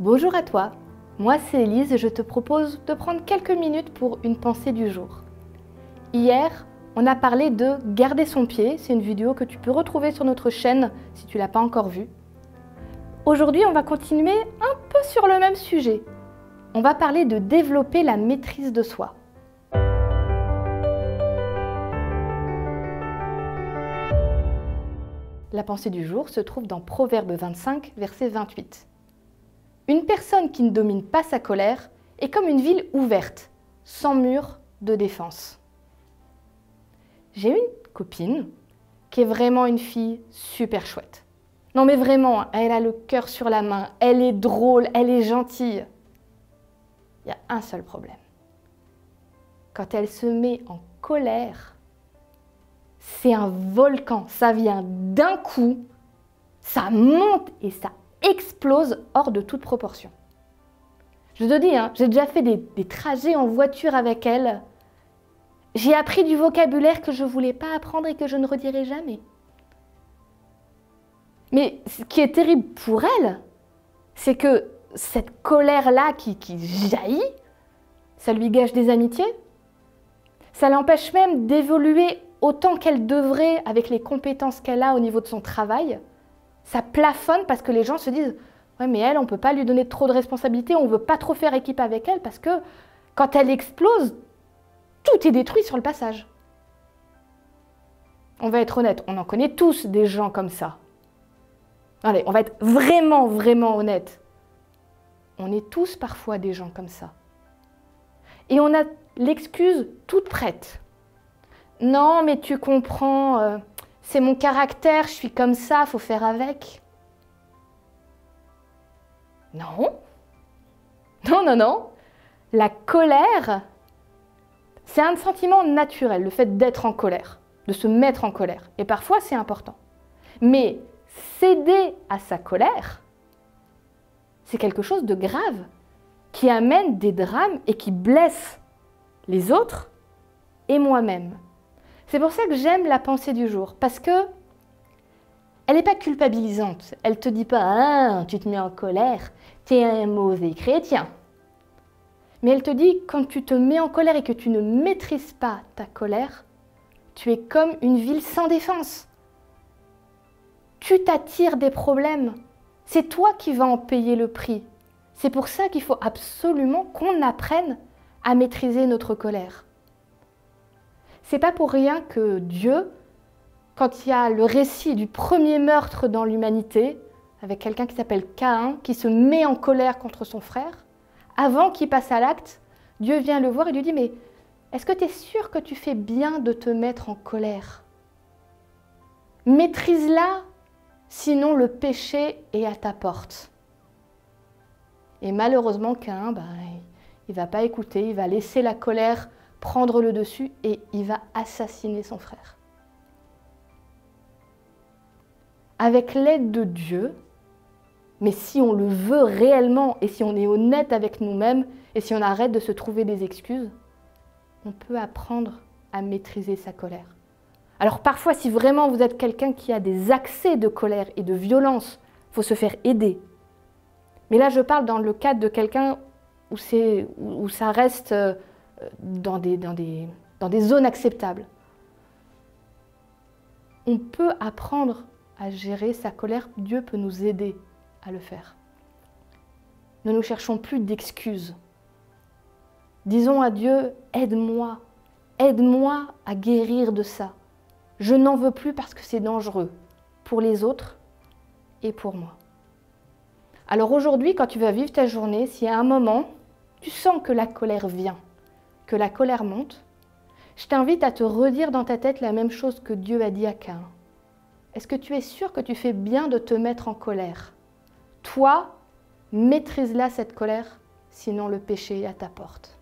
Bonjour à toi, moi c'est Elise et je te propose de prendre quelques minutes pour une pensée du jour. Hier, on a parlé de garder son pied, c'est une vidéo que tu peux retrouver sur notre chaîne si tu l'as pas encore vue. Aujourd'hui, on va continuer un peu sur le même sujet. On va parler de développer la maîtrise de soi. La pensée du jour se trouve dans Proverbe 25, verset 28. Une personne qui ne domine pas sa colère est comme une ville ouverte, sans mur de défense. J'ai une copine qui est vraiment une fille super chouette. Non mais vraiment, elle a le cœur sur la main, elle est drôle, elle est gentille. Il y a un seul problème. Quand elle se met en colère, c'est un volcan, ça vient d'un coup, ça monte et ça explose hors de toute proportion. Je te dis, hein, j'ai déjà fait des, trajets en voiture avec elle. J'ai appris du vocabulaire que je ne voulais pas apprendre et que je ne redirai jamais. Mais ce qui est terrible pour elle, c'est que cette colère-là qui jaillit, ça lui gâche des amitiés. Ça l'empêche même d'évoluer autant qu'elle devrait avec les compétences qu'elle a au niveau de son travail. Ça plafonne parce que les gens se disent Ouais, mais elle, on ne peut pas lui donner trop de responsabilités, on ne veut pas trop faire équipe avec elle parce que quand elle explose, tout est détruit sur le passage. On va être honnête, on en connaît tous des gens comme ça. Allez, on va être vraiment, vraiment honnête. On est tous parfois des gens comme ça. Et on a l'excuse toute prête. Non, mais tu comprends, euh, c'est mon caractère, je suis comme ça, faut faire avec. Non. Non, non, non. La colère, c'est un sentiment naturel, le fait d'être en colère, de se mettre en colère. Et parfois, c'est important. Mais céder à sa colère, c'est quelque chose de grave, qui amène des drames et qui blesse les autres et moi-même. C'est pour ça que j'aime la pensée du jour, parce que elle n'est pas culpabilisante. Elle te dit pas ah, tu te mets en colère, tu es un mauvais chrétien. Mais elle te dit quand tu te mets en colère et que tu ne maîtrises pas ta colère, tu es comme une ville sans défense. Tu t'attires des problèmes. C'est toi qui vas en payer le prix. C'est pour ça qu'il faut absolument qu'on apprenne à maîtriser notre colère. C'est pas pour rien que Dieu, quand il y a le récit du premier meurtre dans l'humanité, avec quelqu'un qui s'appelle Caïn, qui se met en colère contre son frère, avant qu'il passe à l'acte, Dieu vient le voir et lui dit Mais est-ce que tu es sûr que tu fais bien de te mettre en colère? Maîtrise-la, sinon le péché est à ta porte. Et malheureusement, Caïn, ben, il va pas écouter, il va laisser la colère prendre le dessus et il va assassiner son frère. Avec l'aide de Dieu, mais si on le veut réellement et si on est honnête avec nous-mêmes et si on arrête de se trouver des excuses, on peut apprendre à maîtriser sa colère. Alors parfois, si vraiment vous êtes quelqu'un qui a des accès de colère et de violence, faut se faire aider. Mais là, je parle dans le cadre de quelqu'un où, où ça reste euh, dans des, dans, des, dans des zones acceptables. On peut apprendre à gérer sa colère, Dieu peut nous aider à le faire. Ne nous cherchons plus d'excuses. Disons à Dieu, aide-moi, aide-moi à guérir de ça. Je n'en veux plus parce que c'est dangereux pour les autres et pour moi. Alors aujourd'hui, quand tu vas vivre ta journée, si à un moment, tu sens que la colère vient, que la colère monte, je t'invite à te redire dans ta tête la même chose que Dieu a dit à Cain. Est-ce que tu es sûr que tu fais bien de te mettre en colère? Toi, maîtrise-la cette colère, sinon le péché est à ta porte.